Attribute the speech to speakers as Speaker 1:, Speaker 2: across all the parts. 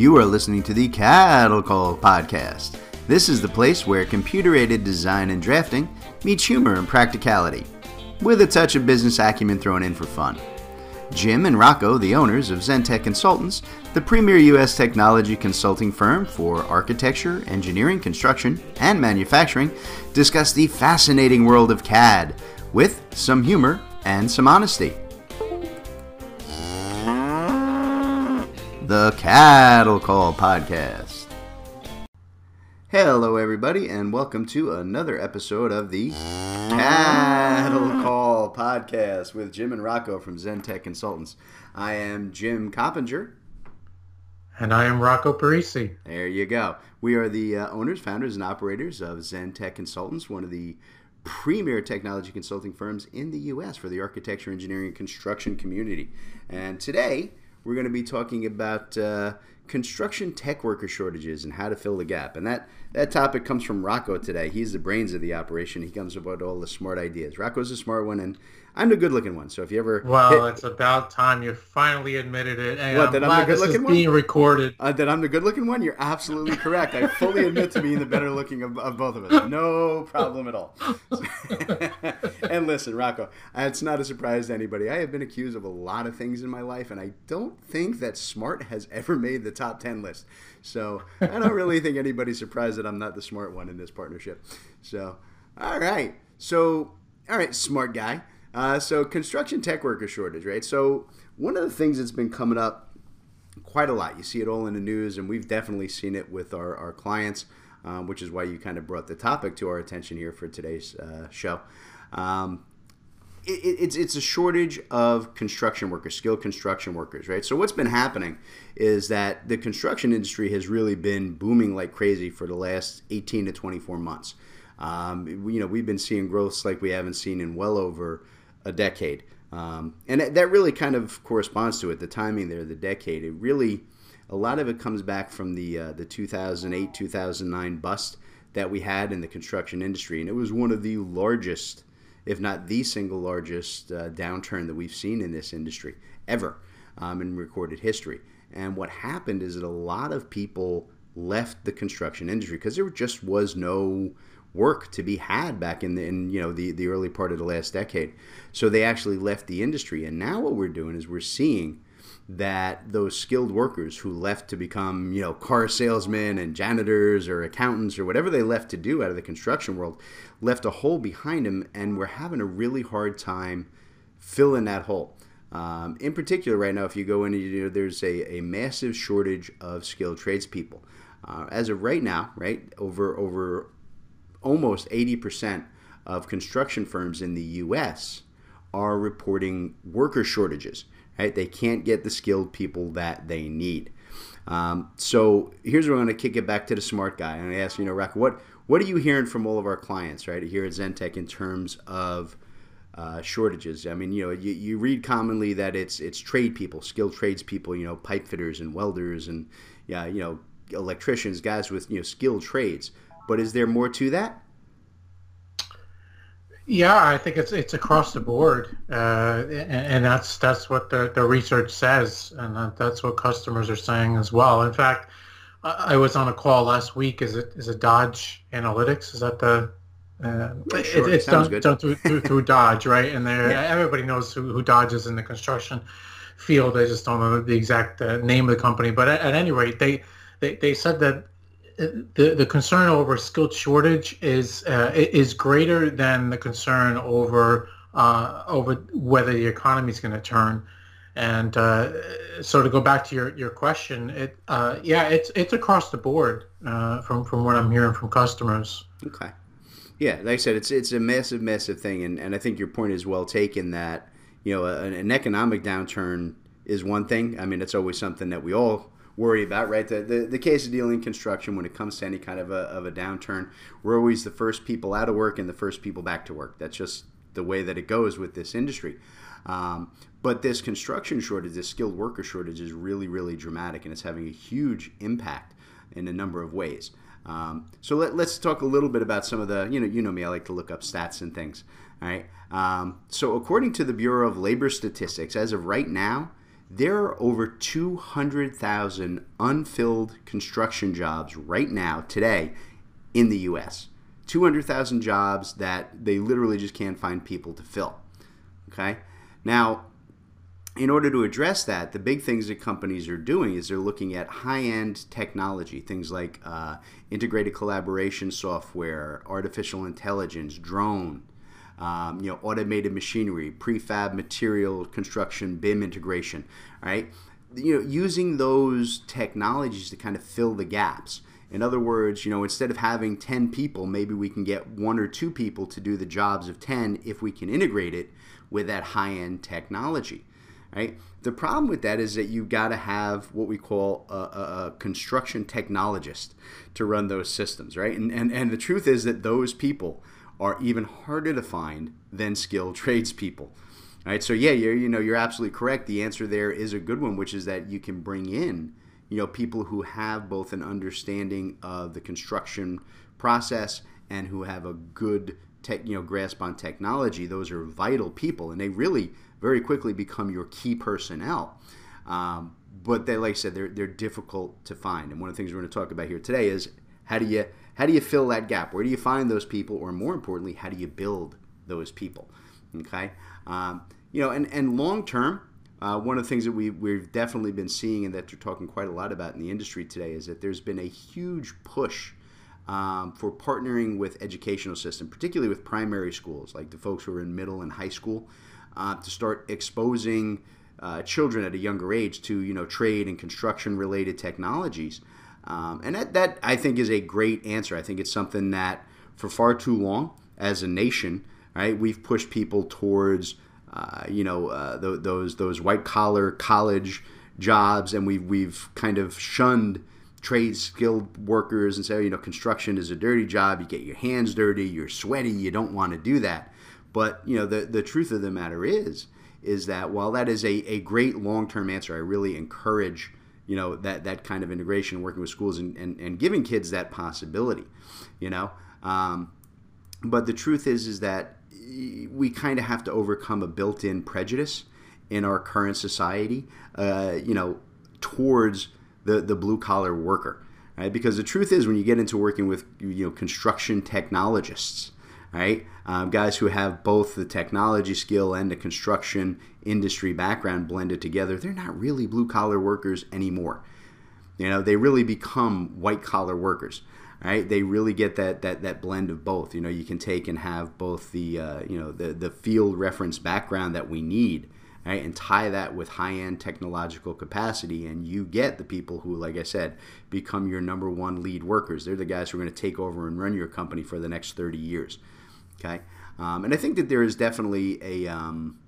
Speaker 1: You are listening to the Cattle Call Podcast. This is the place where computer aided design and drafting meets humor and practicality, with a touch of business acumen thrown in for fun. Jim and Rocco, the owners of Zentek Consultants, the premier U.S. technology consulting firm for architecture, engineering, construction, and manufacturing, discuss the fascinating world of CAD with some humor and some honesty. The Cattle Call Podcast. Hello, everybody, and welcome to another episode of the Cattle Call Podcast with Jim and Rocco from Zentek Consultants. I am Jim Coppinger.
Speaker 2: And I am Rocco Parisi.
Speaker 1: There you go. We are the uh, owners, founders, and operators of Zentek Consultants, one of the premier technology consulting firms in the U.S. for the architecture, engineering, and construction community. And today, we're going to be talking about uh, construction tech worker shortages and how to fill the gap. And that, that topic comes from Rocco today. He's the brains of the operation. He comes up with all the smart ideas. Rocco's a smart one, and I'm the good looking one. So if you ever
Speaker 2: well, hit, it's about time you finally admitted it.
Speaker 1: And what, I'm that I'm the good looking one?
Speaker 2: Being recorded.
Speaker 1: Uh, that I'm the good looking one. You're absolutely correct. I fully admit to being the better looking of, of both of us. No problem at all. and listen, Rocco, it's not a surprise to anybody. I have been accused of a lot of things in my life, and I don't think that smart has ever made the top ten list. So I don't really think anybody's surprised that I'm not the smart one in this partnership. So, all right. So, all right, smart guy. Uh, so construction tech worker shortage, right? So one of the things that's been coming up quite a lot, you see it all in the news, and we've definitely seen it with our, our clients, um, which is why you kind of brought the topic to our attention here for today's uh, show. Um, it, it's it's a shortage of construction workers, skilled construction workers, right? So what's been happening is that the construction industry has really been booming like crazy for the last 18 to 24 months. Um, you know, we've been seeing growths like we haven't seen in well over a decade. Um, and that really kind of corresponds to it. The timing there, the decade, it really, a lot of it comes back from the uh, the 2008 2009 bust that we had in the construction industry, and it was one of the largest, if not the single largest, uh, downturn that we've seen in this industry ever um, in recorded history. And what happened is that a lot of people left the construction industry because there just was no work to be had back in the in you know the the early part of the last decade. So they actually left the industry, and now what we're doing is we're seeing that those skilled workers who left to become you know car salesmen and janitors or accountants or whatever they left to do out of the construction world left a hole behind them, and we're having a really hard time filling that hole. Um, in particular, right now, if you go into, you know, there's a, a massive shortage of skilled tradespeople. Uh, as of right now, right over over almost 80% of construction firms in the US are reporting worker shortages. Right? They can't get the skilled people that they need. Um, so here's where I'm going to kick it back to the smart guy. And I ask, you know, Rack, what what are you hearing from all of our clients, right, here at Zentek in terms of uh, shortages? I mean, you know, you, you read commonly that it's it's trade people, skilled trades people, you know, pipe fitters and welders and yeah, you know, electricians, guys with you know skilled trades. But is there more to that?
Speaker 2: Yeah, I think it's it's across the board, uh, and, and, that's that's what the, the research says, and that's what customers are saying as well. In fact, I was on a call last week. Is it is it Dodge Analytics? Is that the uh,
Speaker 1: sure. it, it's done,
Speaker 2: done through, through, through, Dodge, right? And yeah. everybody knows who, who Dodge is in the construction field. I just don't know the exact uh, name of the company, but at, at any rate, they, they they said that the the concern over skilled shortage is uh, is greater than the concern over uh, over whether the economy is going to turn. And uh, so to go back to your, your question, it uh, yeah, it's it's across the board uh, from from what I'm hearing from customers.
Speaker 1: Okay, yeah, like I said, it's it's a massive massive thing, and, and I think your point is well taken that you know an, an economic downturn is one thing. I mean, it's always something that we all worry about, right? The, the, the case of dealing construction when it comes to any kind of a, of a downturn, we're always the first people out of work and the first people back to work. That's just the way that it goes with this industry. Um, but this construction shortage, this skilled worker shortage, is really, really dramatic, and it's having a huge impact in a number of ways. Um, so let, us talk a little bit about some of the, you know, you know me, I like to look up stats and things. All right. Um, so according to the Bureau of Labor Statistics, as of right now, there are over 200,000 unfilled construction jobs right now, today, in the U.S. 200,000 jobs that they literally just can't find people to fill. Okay? Now, in order to address that, the big things that companies are doing is they're looking at high end technology, things like uh, integrated collaboration software, artificial intelligence, drone, um, you know, automated machinery, prefab material construction, BIM integration, right? You know, using those technologies to kind of fill the gaps. In other words, you know, instead of having 10 people, maybe we can get one or two people to do the jobs of 10 if we can integrate it with that high end technology right? The problem with that is that you've got to have what we call a, a, a, construction technologist to run those systems, right? And, and, and the truth is that those people are even harder to find than skilled tradespeople. Right, so yeah, you're you know you're absolutely correct. The answer there is a good one, which is that you can bring in you know people who have both an understanding of the construction process and who have a good tech, you know grasp on technology. Those are vital people, and they really very quickly become your key personnel. Um, but they, like I said, they're, they're difficult to find. And one of the things we're going to talk about here today is how do you how do you fill that gap? Where do you find those people, or more importantly, how do you build those people? Okay, um, you know, and and long term, uh, one of the things that we we've definitely been seeing, and that they're talking quite a lot about in the industry today, is that there's been a huge push. Um, for partnering with educational system, particularly with primary schools, like the folks who are in middle and high school, uh, to start exposing uh, children at a younger age to you know trade and construction related technologies. Um, and that, that I think is a great answer. I think it's something that for far too long as a nation, right, we've pushed people towards uh, you know uh, th- those those white collar college jobs, and we've we've kind of shunned trade skilled workers and say you know construction is a dirty job. You get your hands dirty, you're sweaty, you don't want to do that. But you know, the the truth of the matter is, is that while that is a, a great long term answer, I really encourage you know that that kind of integration, working with schools and, and, and giving kids that possibility. You know, um, but the truth is is that we kind of have to overcome a built in prejudice in our current society. Uh, you know, towards the the blue collar worker. Right? Because the truth is, when you get into working with you know construction technologists, right? Um, guys who have both the technology skill and the construction industry background blended together, they're not really blue collar workers anymore. You know, they really become white collar workers. Right? They really get that, that that blend of both. You know, you can take and have both the uh, you know the the field reference background that we need, right? And tie that with high end technological capacity, and you get the people who, like I said, become your number one lead workers. They're the guys who are going to take over and run your company for the next 30 years. Okay, um, and I think that there is definitely a um,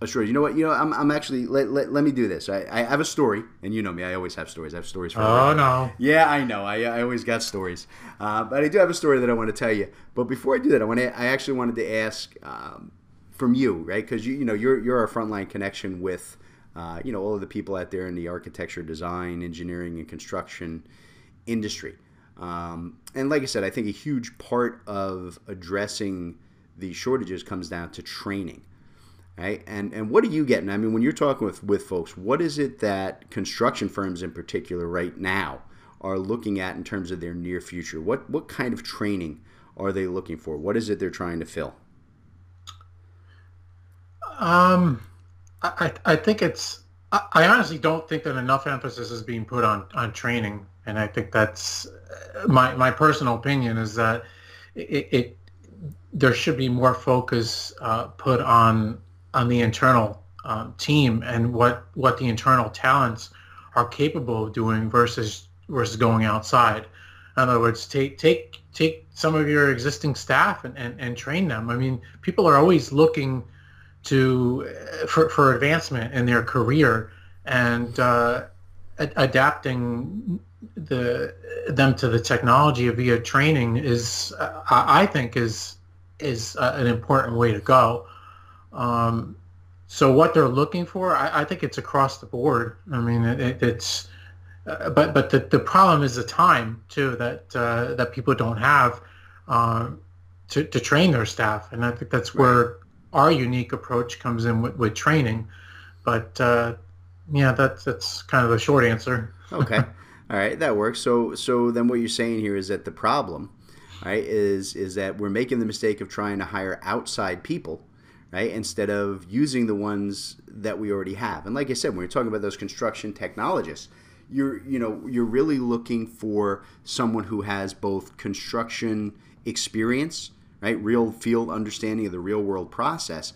Speaker 1: a story. You know what? You know, I'm, I'm actually let, let, let me do this. I, I have a story, and you know me. I always have stories. I have stories
Speaker 2: for. Oh everything. no!
Speaker 1: Yeah, I know. I, I always got stories, uh, but I do have a story that I want to tell you. But before I do that, I want to. I actually wanted to ask um, from you, right? Because you you know you're you're our frontline connection with. Uh, you know all of the people out there in the architecture, design, engineering, and construction industry. Um, and like I said, I think a huge part of addressing the shortages comes down to training. Right? And and what are you getting? I mean, when you're talking with, with folks, what is it that construction firms in particular right now are looking at in terms of their near future? What what kind of training are they looking for? What is it they're trying to fill?
Speaker 2: Um, I I think it's I honestly don't think that enough emphasis is being put on on training and I think that's my my personal opinion is that it, it there should be more focus uh, put on on the internal um, team and what what the internal talents are capable of doing versus versus going outside. In other words, take take take some of your existing staff and, and, and train them. I mean, people are always looking to for, for advancement in their career and uh, adapting the them to the technology via training is I think is is an important way to go. Um, so what they're looking for, I, I, think it's across the board. I mean, it, it's uh, but but the, the problem is the time too that uh, that people don't have uh, to to train their staff, and I think that's where our unique approach comes in with, with training But uh, yeah, that's that's kind of the short answer.
Speaker 1: okay, all right, that works. So so then what you're saying here is that the problem, right, is is that we're making the mistake of trying to hire outside people. Right, instead of using the ones that we already have, and like I said, when we're talking about those construction technologists, you're you know you're really looking for someone who has both construction experience, right, real field understanding of the real world process,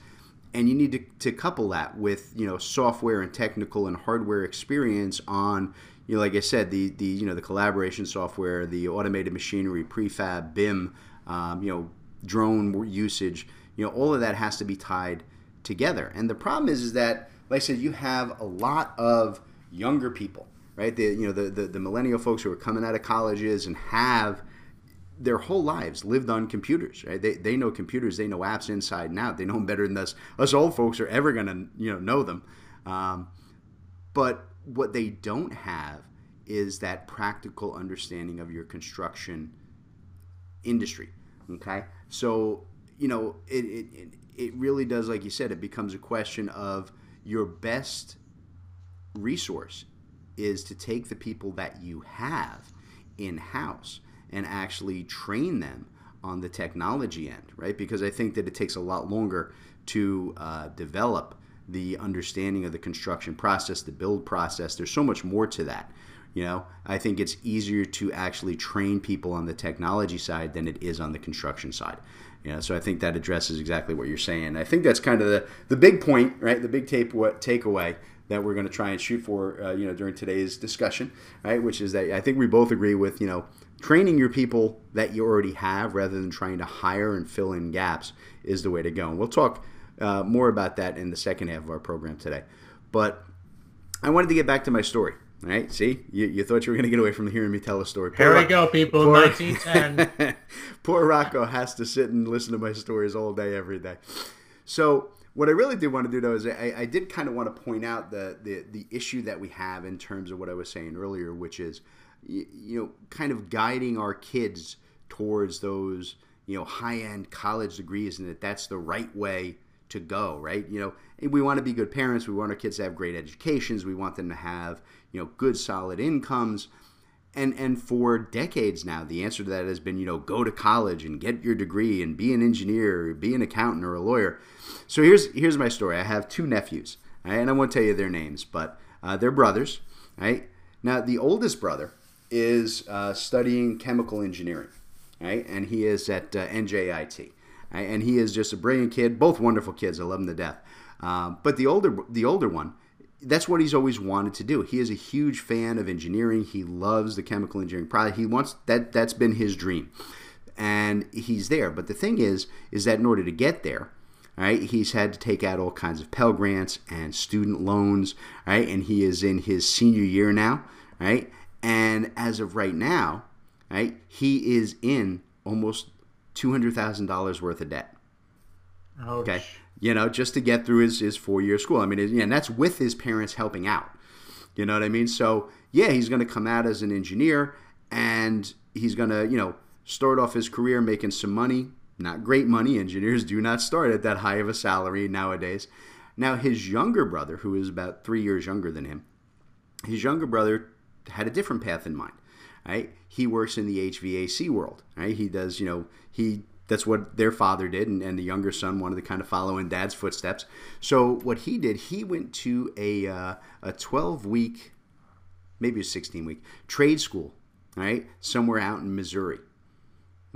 Speaker 1: and you need to, to couple that with you know software and technical and hardware experience on you know like I said the the you know the collaboration software, the automated machinery, prefab, BIM, um, you know drone usage, you know all of that has to be tied together. And the problem is is that like I said, you have a lot of younger people, right? The you know the the, the millennial folks who are coming out of colleges and have their whole lives lived on computers, right? They, they know computers, they know apps inside and out. They know them better than us. Us old folks are ever to, you know, know them. Um, but what they don't have is that practical understanding of your construction industry. Okay, so you know it, it it really does, like you said, it becomes a question of your best resource is to take the people that you have in house and actually train them on the technology end, right? Because I think that it takes a lot longer to uh, develop the understanding of the construction process, the build process. There's so much more to that. You know, I think it's easier to actually train people on the technology side than it is on the construction side. You know, so I think that addresses exactly what you're saying. I think that's kind of the, the big point, right? The big tape what takeaway that we're going to try and shoot for, uh, you know, during today's discussion, right? Which is that I think we both agree with, you know, training your people that you already have rather than trying to hire and fill in gaps is the way to go. And we'll talk uh, more about that in the second half of our program today. But I wanted to get back to my story. All right, see, you, you thought you were going to get away from hearing me tell a story.
Speaker 2: Poor Here we go, people. Poor, 1910.
Speaker 1: poor Rocco has to sit and listen to my stories all day, every day. So, what I really did want to do, though, is I, I did kind of want to point out the, the the issue that we have in terms of what I was saying earlier, which is you, you know, kind of guiding our kids towards those, you know, high end college degrees and that that's the right way to go, right? You know, we want to be good parents. We want our kids to have great educations. We want them to have, you know, good solid incomes. And and for decades now, the answer to that has been, you know, go to college and get your degree and be an engineer, or be an accountant or a lawyer. So here's here's my story. I have two nephews, right? and I won't tell you their names, but uh, they're brothers, right? Now the oldest brother is uh, studying chemical engineering, right? And he is at uh, NJIT? And he is just a brilliant kid. Both wonderful kids. I love them to death. Um, but the older, the older one, that's what he's always wanted to do. He is a huge fan of engineering. He loves the chemical engineering product. He wants that. That's been his dream, and he's there. But the thing is, is that in order to get there, right, he's had to take out all kinds of Pell grants and student loans, right, and he is in his senior year now, right, and as of right now, right, he is in almost two hundred thousand dollars worth of debt.
Speaker 2: Ouch.
Speaker 1: Okay, you know, just to get through his, his four year school. I mean, and that's with his parents helping out. You know what I mean? So yeah, he's going to come out as an engineer, and he's going to you know start off his career making some money. Not great money. Engineers do not start at that high of a salary nowadays. Now his younger brother, who is about three years younger than him, his younger brother had a different path in mind. Right? He works in the HVAC world. Right? He does, you know, he that's what their father did, and, and the younger son wanted to kind of follow in dad's footsteps. So what he did, he went to a uh, a 12 week, maybe a 16 week trade school, right, somewhere out in Missouri.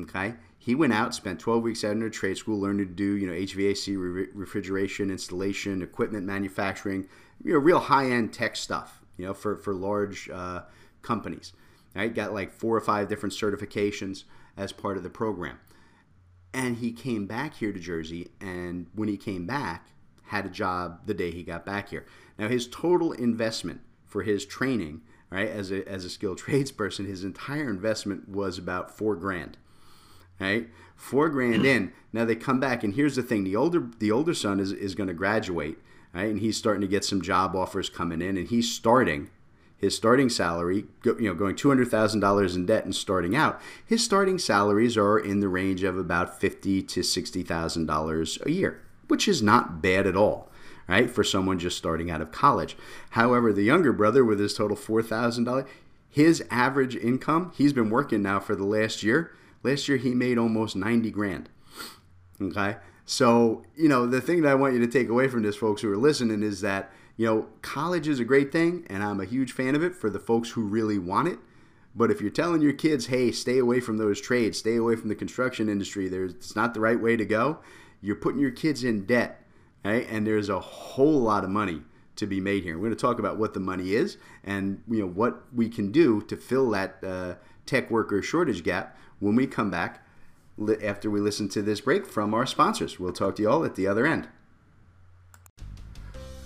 Speaker 1: Okay, he went out, spent 12 weeks out in a trade school, learned to do you know HVAC, re- refrigeration, installation, equipment manufacturing, you know, real high end tech stuff you know, for, for large uh, companies. Right? Got like four or five different certifications as part of the program. And he came back here to Jersey, and when he came back, had a job the day he got back here. Now, his total investment for his training, right, as a, as a skilled tradesperson, his entire investment was about four grand. Right? Four grand in. Now they come back, and here's the thing: the older the older son is, is going to graduate, right? And he's starting to get some job offers coming in, and he's starting his starting salary, you know, going two hundred thousand dollars in debt and starting out. His starting salaries are in the range of about fifty to sixty thousand dollars a year, which is not bad at all, right, for someone just starting out of college. However, the younger brother with his total $4,000, his average income, he's been working now for the last year. Last year he made almost 90 grand. Okay? So, you know, the thing that I want you to take away from this, folks who are listening, is that, you know, college is a great thing, and I'm a huge fan of it for the folks who really want it. But if you're telling your kids, hey, stay away from those trades, stay away from the construction industry, there's, it's not the right way to go, you're putting your kids in debt. Right? And there's a whole lot of money to be made here. We're going to talk about what the money is and you know what we can do to fill that uh, tech worker shortage gap when we come back after we listen to this break from our sponsors. We'll talk to you all at the other end.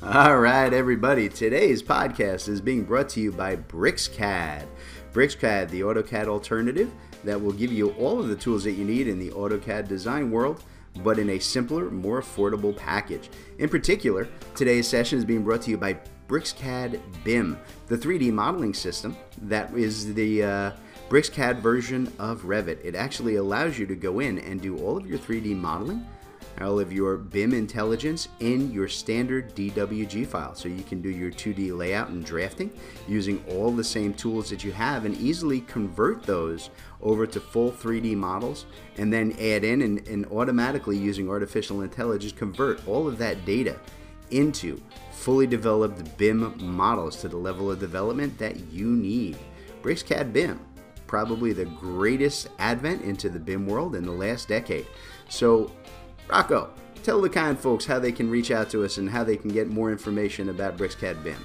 Speaker 1: All right, everybody. Today's podcast is being brought to you by BricsCAD. BricsCAD, the AutoCAD alternative that will give you all of the tools that you need in the AutoCAD design world, but in a simpler, more affordable package. In particular, today's session is being brought to you by BricsCAD BIM, the 3D modeling system that is the uh, BricsCAD version of Revit. It actually allows you to go in and do all of your 3D modeling all of your BIM intelligence in your standard DWG file. So you can do your 2D layout and drafting using all the same tools that you have and easily convert those over to full 3D models and then add in and, and automatically using artificial intelligence convert all of that data into fully developed BIM models to the level of development that you need. BricsCAD BIM, probably the greatest advent into the BIM world in the last decade. So Rocco, tell the kind folks how they can reach out to us and how they can get more information about BricsCAD BIM.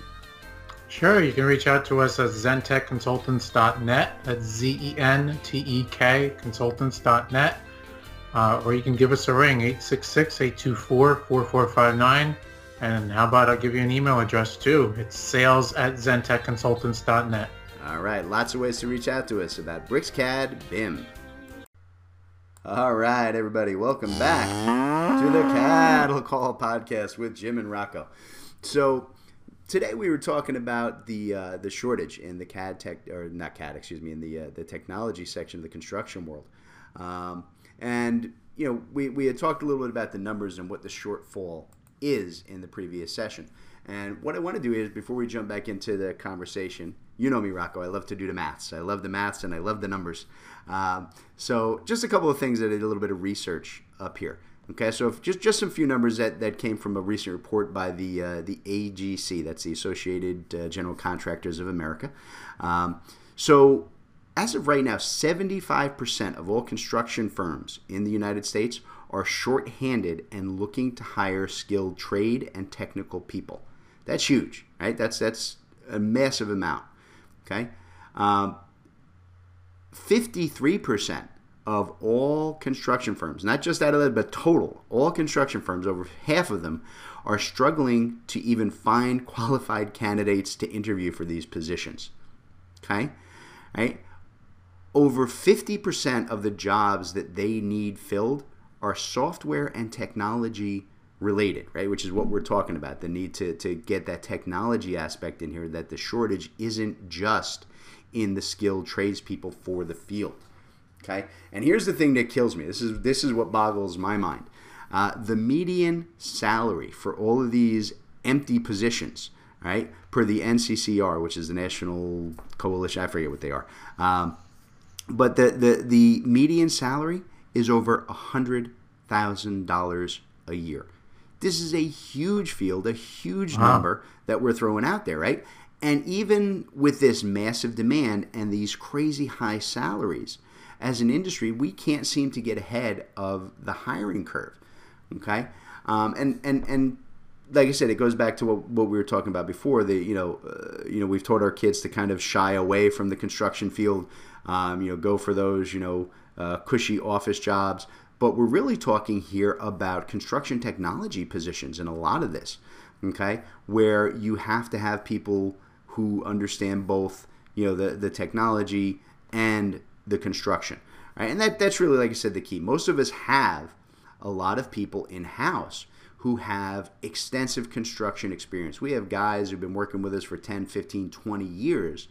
Speaker 2: Sure, you can reach out to us at zentekconsultants.net. That's Z-E-N-T-E-K consultants.net. Uh, or you can give us a ring, 866-824-4459. And how about I'll give you an email address too. It's sales at zentekconsultants.net.
Speaker 1: All right, lots of ways to reach out to us about BricsCAD BIM. All right, everybody, welcome back to the Cattle Call podcast with Jim and Rocco. So today we were talking about the uh, the shortage in the CAD tech or not CAD, excuse me, in the uh, the technology section of the construction world, um, and you know we we had talked a little bit about the numbers and what the shortfall is in the previous session. And what I want to do is, before we jump back into the conversation, you know me, Rocco. I love to do the maths. I love the maths and I love the numbers. Um, so, just a couple of things that I did a little bit of research up here. Okay, so just just some few numbers that, that came from a recent report by the uh, the AGC, that's the Associated uh, General Contractors of America. Um, so, as of right now, 75% of all construction firms in the United States are short-handed and looking to hire skilled trade and technical people. That's huge, right? That's that's a massive amount. Okay, um, fifty-three percent of all construction firms, not just out of that, but total, all construction firms, over half of them are struggling to even find qualified candidates to interview for these positions. Okay, right? Over 50% of the jobs that they need filled are software and technology related, right? Which is what we're talking about the need to, to get that technology aspect in here, that the shortage isn't just in the skilled tradespeople for the field. Okay, and here's the thing that kills me. This is this is what boggles my mind. Uh, the median salary for all of these empty positions, right, per the NCCR, which is the National Coalition, I forget what they are, um, but the, the the median salary is over a hundred thousand dollars a year. This is a huge field, a huge wow. number that we're throwing out there, right? And even with this massive demand and these crazy high salaries, as an industry, we can't seem to get ahead of the hiring curve. Okay, um, and and and like I said, it goes back to what, what we were talking about before. The you know uh, you know we've taught our kids to kind of shy away from the construction field. Um, you know, go for those you know uh, cushy office jobs. But we're really talking here about construction technology positions in a lot of this, okay, where you have to have people who understand both, you know, the, the technology and the construction, right? And that, that's really, like I said, the key. Most of us have a lot of people in house who have extensive construction experience. We have guys who've been working with us for 10, 15, 20 years,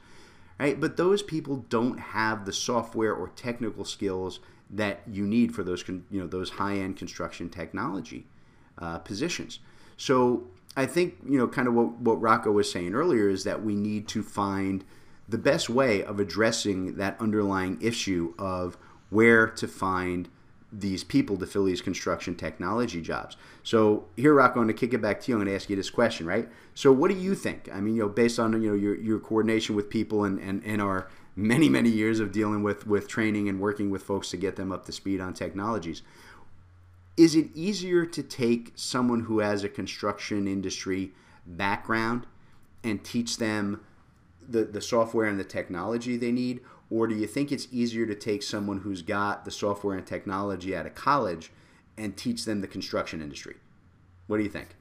Speaker 1: right? But those people don't have the software or technical skills that you need for those you know those high-end construction technology uh, positions. So I think you know kind of what what Rocco was saying earlier is that we need to find the best way of addressing that underlying issue of where to find these people to fill these construction technology jobs. So here, Rocco, I'm going to kick it back to you. I'm going to ask you this question, right? So what do you think? I mean, you know, based on you know your, your coordination with people and, and, and our many many years of dealing with with training and working with folks to get them up to speed on technologies, is it easier to take someone who has a construction industry background and teach them the, the software and the technology they need? Or do you think it's easier to take someone who's got the software and technology out of college and teach them the construction industry? What do you think?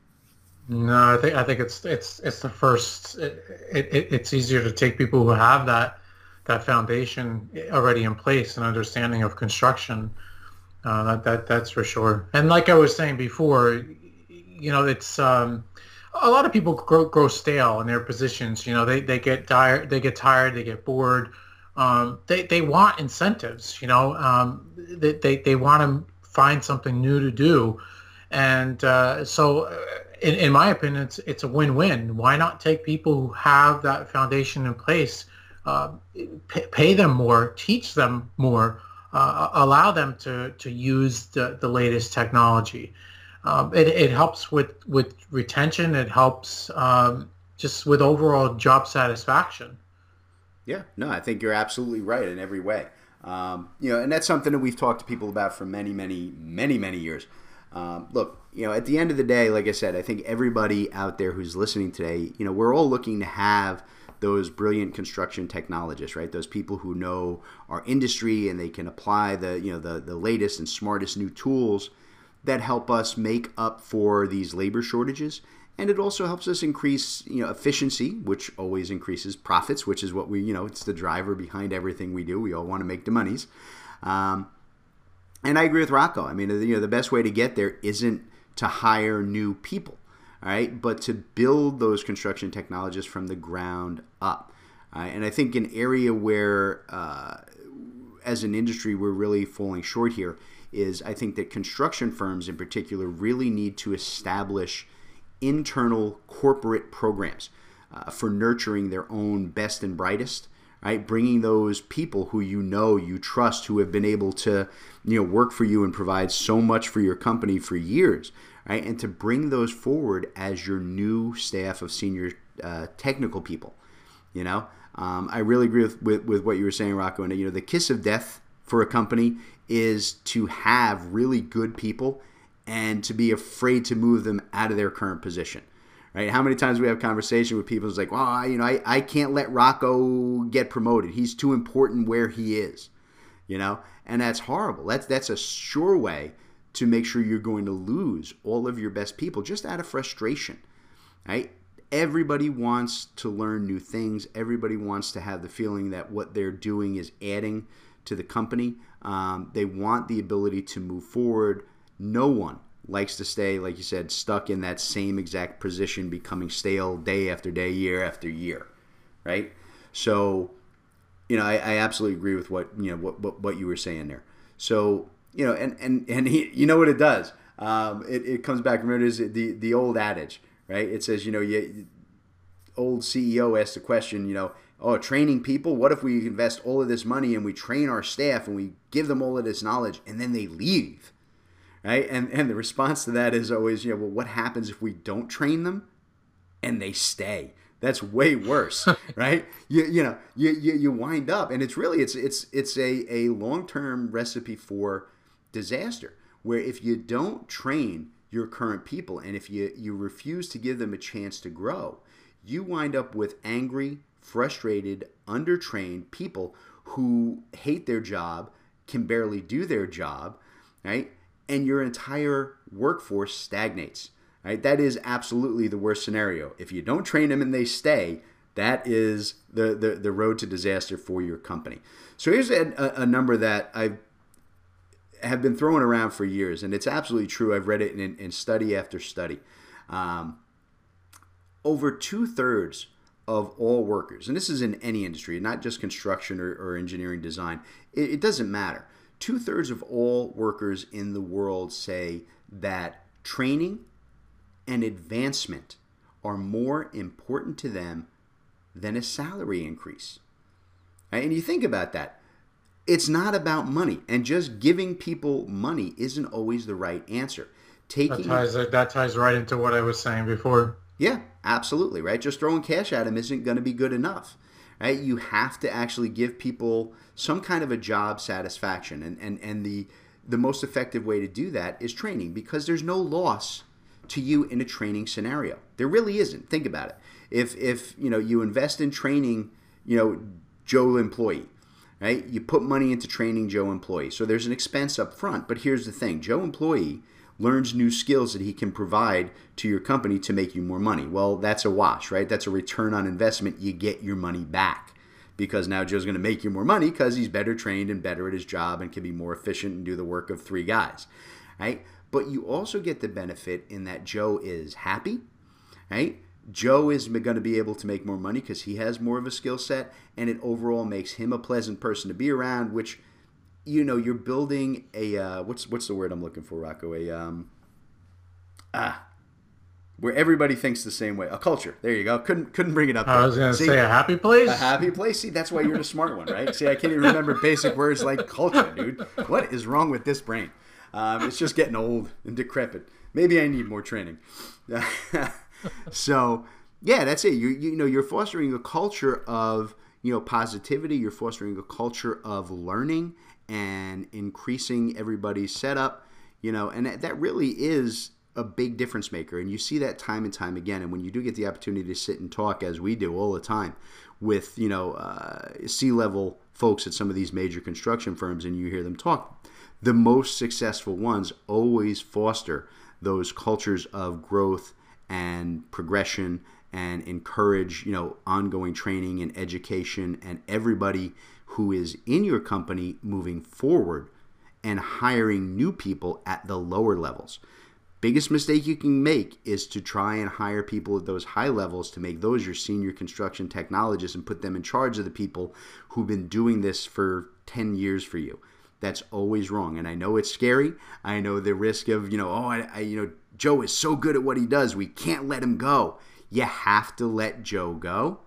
Speaker 2: No, I think I think it's it's it's the first. It, it, it's easier to take people who have that that foundation already in place and understanding of construction uh, that, that that's for sure. And like I was saying before, you know, it's um, a lot of people grow, grow stale in their positions. You know, they, they get tired, they get tired, they get bored. Um, they they want incentives. You know, um, they, they they want to find something new to do, and uh, so. Uh, in, in my opinion, it's, it's a win-win. Why not take people who have that foundation in place, uh, pay, pay them more, teach them more, uh, allow them to, to use the, the latest technology. Um, it, it helps with, with retention. It helps um, just with overall job satisfaction.
Speaker 1: Yeah, no, I think you're absolutely right in every way. Um, you know, and that's something that we've talked to people about for many, many, many, many years. Um, look, you know, at the end of the day, like I said, I think everybody out there who's listening today, you know, we're all looking to have – those brilliant construction technologists, right? Those people who know our industry and they can apply the you know the the latest and smartest new tools that help us make up for these labor shortages. And it also helps us increase, you know, efficiency, which always increases profits, which is what we, you know, it's the driver behind everything we do. We all want to make the monies. Um, and I agree with Rocco. I mean, you know, the best way to get there isn't to hire new people all right, but to build those construction technologists from the ground up. Right? And I think an area where, uh, as an industry, we're really falling short here is I think that construction firms in particular really need to establish internal corporate programs uh, for nurturing their own best and brightest right bringing those people who you know you trust who have been able to you know work for you and provide so much for your company for years right? And to bring those forward as your new staff of senior uh, technical people, you know. Um, I really agree with, with, with, what you were saying, Rocco. And you know, the kiss of death for a company is to have really good people and to be afraid to move them out of their current position. Right? How many times we have conversation with people who's like, well, I, you know, I, I can't let Rocco get promoted. He's too important where he is. You know, and that's horrible. That's that's a sure way to make sure you're going to lose all of your best people just out of frustration, right? Everybody wants to learn new things. Everybody wants to have the feeling that what they're doing is adding to the company. Um, they want the ability to move forward. No one likes to stay, like you said, stuck in that same exact position, becoming stale day after day, year after year, right? So, you know, I, I absolutely agree with what you know what, what, what you were saying there. So you know, and and and he, you know what it does. Um, it, it comes back. Remember, is the the old adage, right? It says, you know, you, old CEO asked the question, you know, oh, training people. What if we invest all of this money and we train our staff and we give them all of this knowledge and then they leave, right? And and the response to that is always, you know, well, what happens if we don't train them and they stay? That's way worse, right? You, you know, you, you, you wind up, and it's really it's it's it's a, a long term recipe for disaster where if you don't train your current people and if you, you refuse to give them a chance to grow, you wind up with angry, frustrated, undertrained people who hate their job, can barely do their job, right? And your entire workforce stagnates, right? That is absolutely the worst scenario. If you don't train them and they stay, that is the, the, the road to disaster for your company. So here's a, a number that I've have been thrown around for years, and it's absolutely true. I've read it in, in study after study. Um, over two thirds of all workers, and this is in any industry, not just construction or, or engineering design, it, it doesn't matter. Two thirds of all workers in the world say that training and advancement are more important to them than a salary increase. And you think about that. It's not about money, and just giving people money isn't always the right answer.
Speaker 2: Taking that ties, that ties right into what I was saying before.
Speaker 1: Yeah, absolutely, right? Just throwing cash at them isn't going to be good enough, right? You have to actually give people some kind of a job satisfaction, and and and the the most effective way to do that is training because there's no loss to you in a training scenario. There really isn't. Think about it. If if you know you invest in training, you know Joe employee, right? You put money into training Joe employee. So there's an expense up front. But here's the thing Joe employee learns new skills that he can provide to your company to make you more money. Well, that's a wash, right? That's a return on investment. You get your money back because now Joe's going to make you more money because he's better trained and better at his job and can be more efficient and do the work of three guys, right? But you also get the benefit in that Joe is happy, right? Joe is going to be able to make more money because he has more of a skill set, and it overall makes him a pleasant person to be around. Which, you know, you're building a uh, what's what's the word I'm looking for, Rocco? A um, ah, where everybody thinks the same way. A culture. There you go. Couldn't couldn't bring it up.
Speaker 2: I was going to say a happy place.
Speaker 1: A happy place. See, that's why you're a smart one, right? See, I can't even remember basic words like culture, dude. What is wrong with this brain? Um, it's just getting old and decrepit. Maybe I need more training. so yeah, that's it. You you know you're fostering a culture of you know positivity. You're fostering a culture of learning and increasing everybody's setup. You know, and that, that really is a big difference maker. And you see that time and time again. And when you do get the opportunity to sit and talk, as we do all the time, with you know uh, C-level folks at some of these major construction firms, and you hear them talk, the most successful ones always foster those cultures of growth and progression and encourage you know ongoing training and education and everybody who is in your company moving forward and hiring new people at the lower levels. Biggest mistake you can make is to try and hire people at those high levels to make those your senior construction technologists and put them in charge of the people who've been doing this for 10 years for you. That's always wrong and i know it's scary. I know the risk of you know oh I, I you know Joe is so good at what he does, we can't let him go. You have to let Joe go,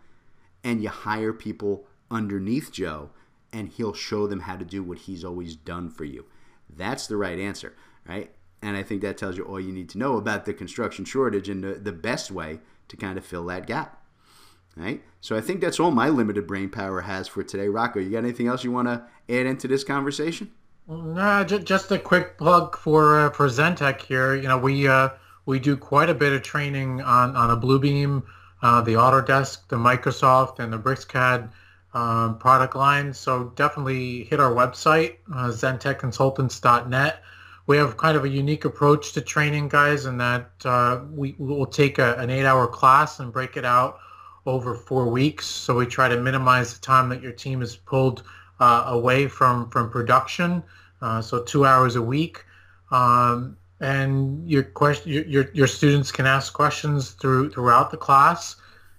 Speaker 1: and you hire people underneath Joe, and he'll show them how to do what he's always done for you. That's the right answer, right? And I think that tells you all you need to know about the construction shortage and the, the best way to kind of fill that gap. Right? So I think that's all my limited brain power has for today. Rocco, you got anything else you want to add into this conversation?
Speaker 2: Nah, just a quick plug for uh, for Zentek here. You know, we uh, we do quite a bit of training on on a Bluebeam, uh, the Autodesk, the Microsoft, and the BricsCAD um, product line. So definitely hit our website, uh, zentekconsultants.net. We have kind of a unique approach to training, guys, in that uh, we will take a, an eight-hour class and break it out over four weeks. So we try to minimize the time that your team is pulled uh, away from from production, uh, so two hours a week. Um, and your question, your, your students can ask questions through throughout the class,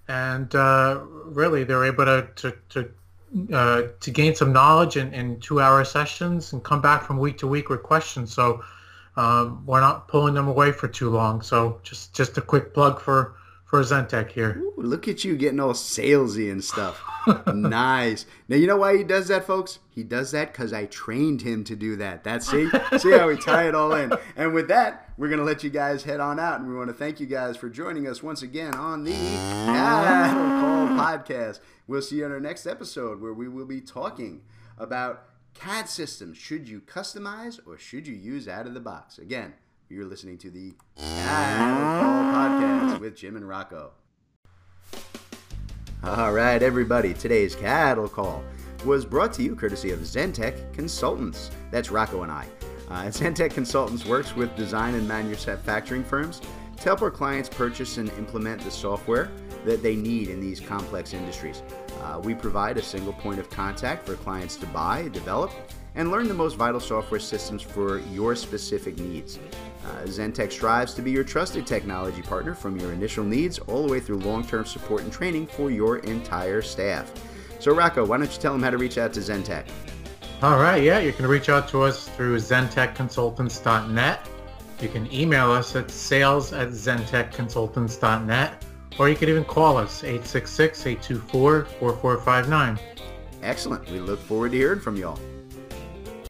Speaker 2: and uh, really they're able to to to, uh, to gain some knowledge in, in two-hour sessions and come back from week to week with questions. So um, we're not pulling them away for too long. So just just a quick plug for for Zentek here.
Speaker 1: Ooh, look at you getting all salesy and stuff. nice. Now you know why he does that, folks? He does that because I trained him to do that. That's see, see how we tie it all in. And with that, we're gonna let you guys head on out, and we want to thank you guys for joining us once again on the Cattle podcast. We'll see you on our next episode where we will be talking about CAD systems. Should you customize or should you use out of the box? Again, you're listening to the Cattle Call Podcast with Jim and Rocco. All right, everybody, today's Cattle Call was brought to you courtesy of Zentek Consultants. That's Rocco and I. Uh, Zentek Consultants works with design and manufacturing firms to help our clients purchase and implement the software that they need in these complex industries. Uh, we provide a single point of contact for clients to buy, develop, and learn the most vital software systems for your specific needs. Uh, Zentek strives to be your trusted technology partner from your initial needs all the way through long term support and training for your entire staff. So, Rocco, why don't you tell them how to reach out to Zentek?
Speaker 2: All right, yeah, you can reach out to us through zentekconsultants.net. You can email us at sales at zentekconsultants.net, or you can even call us 866-824-4459.
Speaker 1: Excellent. We look forward to hearing from y'all.